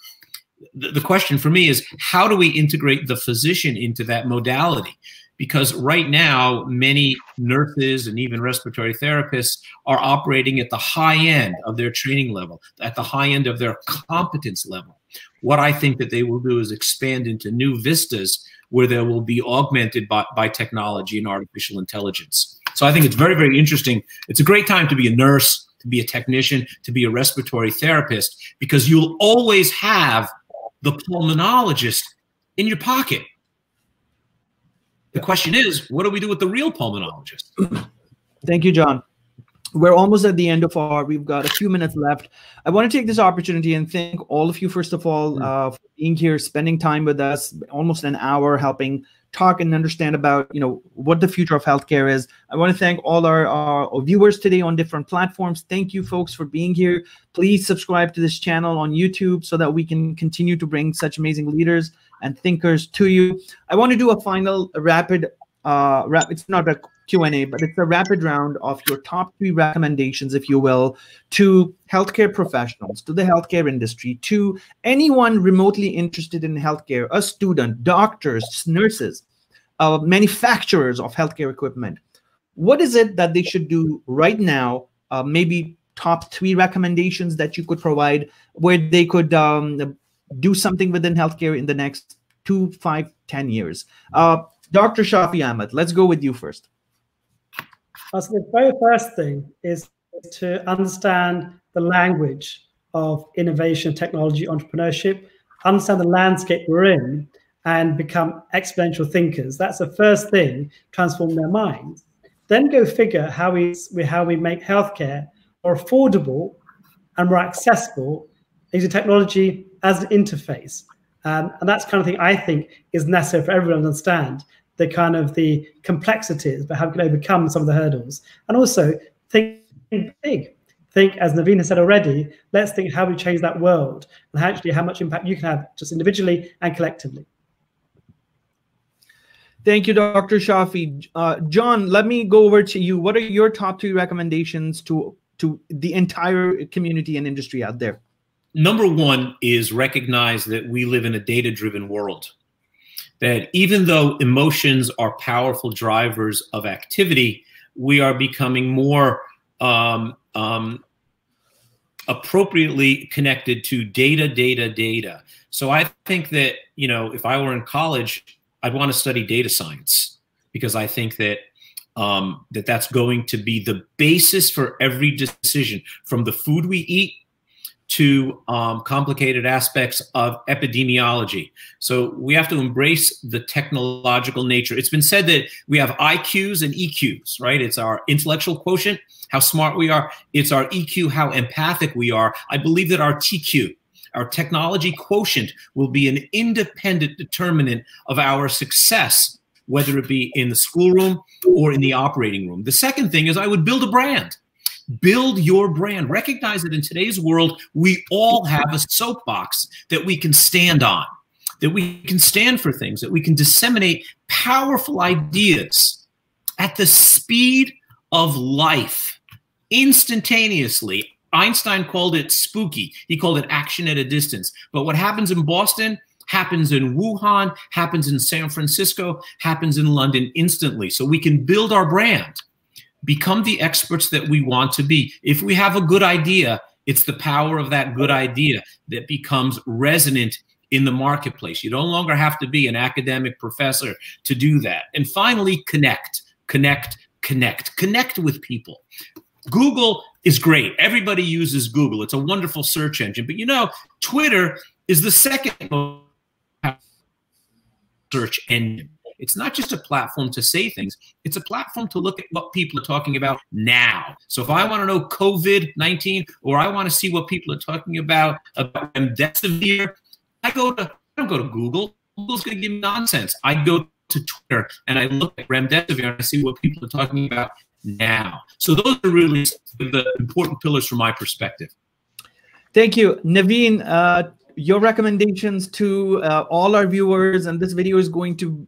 the, question for me is how do we integrate the physician into that modality? Because right now, many nurses and even respiratory therapists are operating at the high end of their training level, at the high end of their competence level. What I think that they will do is expand into new vistas where they will be augmented by, by technology and artificial intelligence. So I think it's very, very interesting. It's a great time to be a nurse, to be a technician, to be a respiratory therapist, because you'll always have the pulmonologist in your pocket. The question is, what do we do with the real pulmonologist? Thank you, John. We're almost at the end of our, we've got a few minutes left. I want to take this opportunity and thank all of you, first of all, mm. uh, for being here, spending time with us, almost an hour helping talk and understand about you know what the future of healthcare is. I want to thank all our, our, viewers today on different platforms. Thank you folks for being here. Please subscribe to this channel on youtube so that we can continue to bring such amazing leaders and thinkers to you. I want to do a final rapid uh rap it's not a Q&A, but it's a rapid round of your top three recommendations, if you will, to healthcare professionals, to the healthcare industry, to anyone remotely interested in healthcare, a student, doctors, nurses, uh, manufacturers of healthcare equipment. What is it that they should do right now? Uh, maybe top three recommendations that you could provide where they could um, do something within healthcare in the next two, five, ten years. Uh, Dr. Shafi Ahmed, let's go with you first. So the very first thing is to understand the language of innovation, technology, entrepreneurship, understand the landscape we're in, and become exponential thinkers. That's the first thing, transform their minds. Then go figure how we, how we make healthcare more affordable and more accessible using technology as an interface. Um, and that's kind of thing I think is necessary for everyone to understand the kind of the complexities, but how we can overcome some of the hurdles. And also think big. Think, as Naveen has said already, let's think how we change that world and actually how much impact you can have just individually and collectively. Thank you, Dr. Shafi. Uh, John, let me go over to you. What are your top three recommendations to to the entire community and industry out there? Number one is recognize that we live in a data-driven world that even though emotions are powerful drivers of activity, we are becoming more um, um, appropriately connected to data, data, data. So I think that, you know, if I were in college, I'd want to study data science because I think that um, that that's going to be the basis for every decision from the food we eat to um, complicated aspects of epidemiology. So we have to embrace the technological nature. It's been said that we have IQs and EQs, right? It's our intellectual quotient, how smart we are. It's our EQ, how empathic we are. I believe that our TQ, our technology quotient, will be an independent determinant of our success, whether it be in the schoolroom or in the operating room. The second thing is I would build a brand build your brand. Recognize that in today's world, we all have a soapbox that we can stand on, that we can stand for things, that we can disseminate powerful ideas at the speed of life instantaneously. Einstein called it spooky. He called it action at a distance. But what happens in Boston happens in Wuhan, happens in San Francisco, happens in London instantly. So we can build our brand become the experts that we want to be. If we have a good idea, it's the power of that good idea that becomes resonant in the marketplace. You no longer have to be an academic professor to do that. And finally, connect, connect, connect, connect with people. Google is great. Everybody uses Google. It's a wonderful search engine. But you know, Twitter is the second search engine. It's not just a platform to say things, it's a platform to look at what people are talking about now. So if I want to know COVID 19 or I want to see what people are talking about, about remdesivir, I go to, I don't go to Google. Google's going to give me nonsense. I go to Twitter and I look at remdesivir and I see what people are talking about now. So those are really the important pillars from my perspective. Thank you. Naveen, uh, your recommendations to uh, all our viewers and this video is going to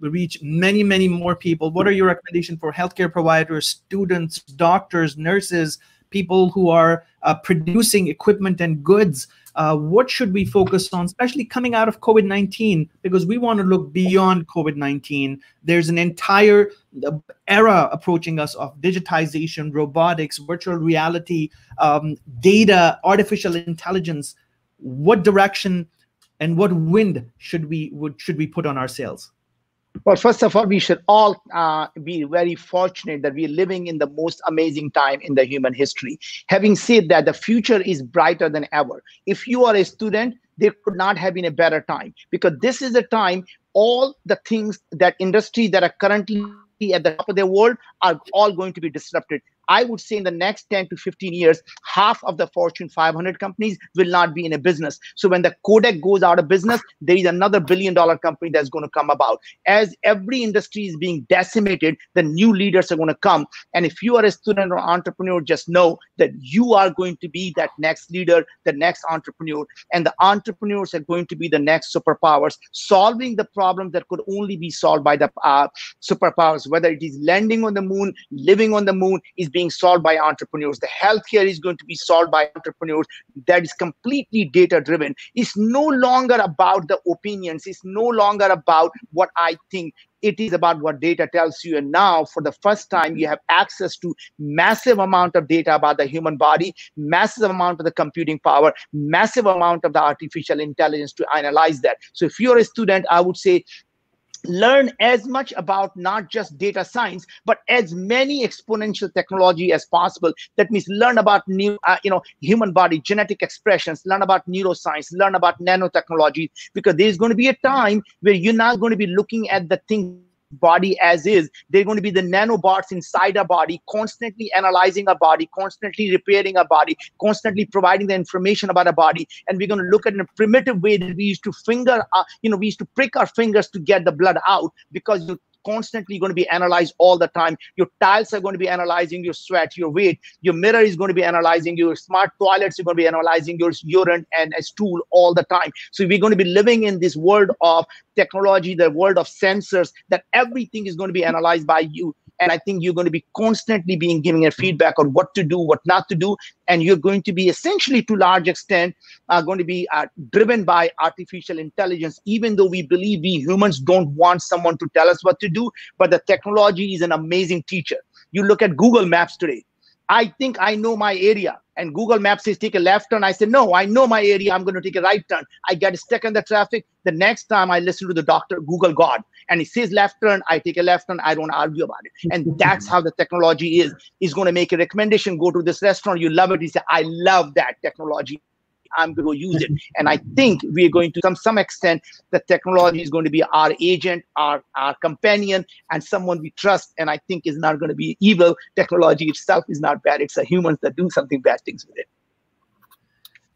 reach many many more people. What are your recommendations for healthcare providers students doctors nurses people who are uh, producing equipment and goods? Uh, what should we focus on especially coming out of covid-19 because we want to look beyond covid-19 there's an entire uh, era approaching us of digitization robotics virtual reality um, data artificial intelligence what direction and what wind should we would should we put on our sails? Well first of all we should all uh, be very fortunate that we're living in the most amazing time in the human history. Having said that the future is brighter than ever. If you are a student there could not have been a better time because this is a time all the things that industry that are currently at the top of the world are all going to be disrupted I would say in the next 10 to 15 years, half of the Fortune 500 companies will not be in a business. So when the Kodak goes out of business, there is another billion dollar company that's going to come about. As every industry is being decimated, the new leaders are going to come. And if you are a student or entrepreneur, just know that you are going to be that next leader, the next entrepreneur. And the entrepreneurs are going to be the next superpowers, solving the problems that could only be solved by the uh, superpowers, whether it is landing on the moon, living on the moon, is being solved by entrepreneurs. The healthcare is going to be solved by entrepreneurs. That is completely data driven. It's no longer about the opinions. It's no longer about what I think it is about what data tells you and now for the first time you have access to massive amount of data about the human body massive amount of the computing power massive amount of the artificial intelligence to analyze that so if you're a student i would say learn as much about not just data science but as many exponential technology as possible. That means learn about new uh, you know human body genetic expressions learn about neuroscience learn about nanotechnology because there's going to be a time where you're not going to be looking at the thing body as is they're going to be the nanobots inside our body constantly analyzing our body constantly repairing our body constantly providing the information about our body. And we're going to look at in a primitive way that we used to finger uh, you know we used to prick our fingers to get the blood out because you constantly going to be analyzed all the time. Your tiles are going to be analyzing your sweat, your weight. Your mirror is going to be analyzing your smart toilets. You're going to be analyzing your urine and a stool all the time. So we're going to be living in this world of technology, the world of sensors, that everything is going to be analyzed by you and i think you're going to be constantly being giving a feedback on what to do what not to do. And you're going to be essentially to large extent uh, going to be uh, driven by artificial intelligence even though we believe we humans don't want someone to tell us what to do but the technology is an amazing teacher. You look at google maps today. I think i know my area and Google Maps says take a left turn. I say, no, I know my area. I'm going to take a right turn. I get stuck in the traffic. The next time I listen to the doctor, Google God, and he says left turn, I take a left turn. I don't argue about it. And that's how the technology is. He's going to make a recommendation. Go to this restaurant. You love it. He said, I love that technology. I'm going to use it. And I think we're going to some some extent the technology is going to be our agent, our our companion, and someone we trust. And I think is not going to be evil. Technology itself is not bad. It's the humans that do something bad things with it.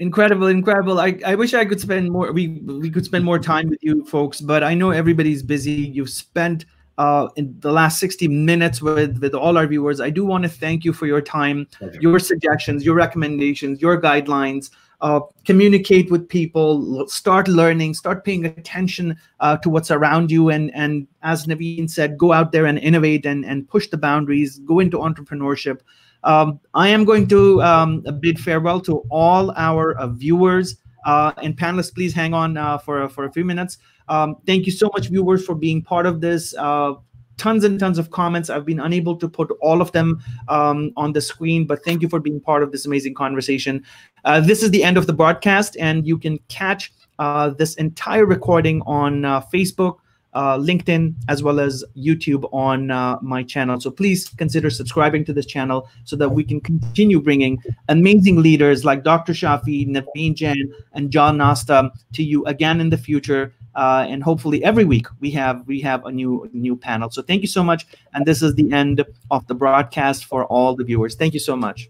Incredible, incredible. I, I wish I could spend more we we could spend more time with you folks, but I know everybody's busy. You've spent uh, in the last 60 minutes with with all our viewers. I do want to thank you for your time, your suggestions, your recommendations, your guidelines uh, communicate with people, start learning, start paying attention uh, to what's around you, and and as Naveen said, go out there and innovate and and push the boundaries, go into entrepreneurship. Um, I am going to um, bid farewell to all our uh, viewers uh, and panelists. Please hang on uh, for for a few minutes. Um, thank you so much, viewers, for being part of this uh, tons and tons of comments. I've been unable to put all of them um, on the screen, but thank you for being part of this amazing conversation. Uh, this is the end of the broadcast, and you can catch uh, this entire recording on uh, Facebook, uh, LinkedIn, as well as YouTube on uh, my channel. So please consider subscribing to this channel so that we can continue bringing amazing leaders like Dr. Shafi, Naveen Jain, and John Nosta to you again in the future uh, and hopefully every week we have we have a new new panel so thank you so much and this is the end of the broadcast for all the viewers thank you so much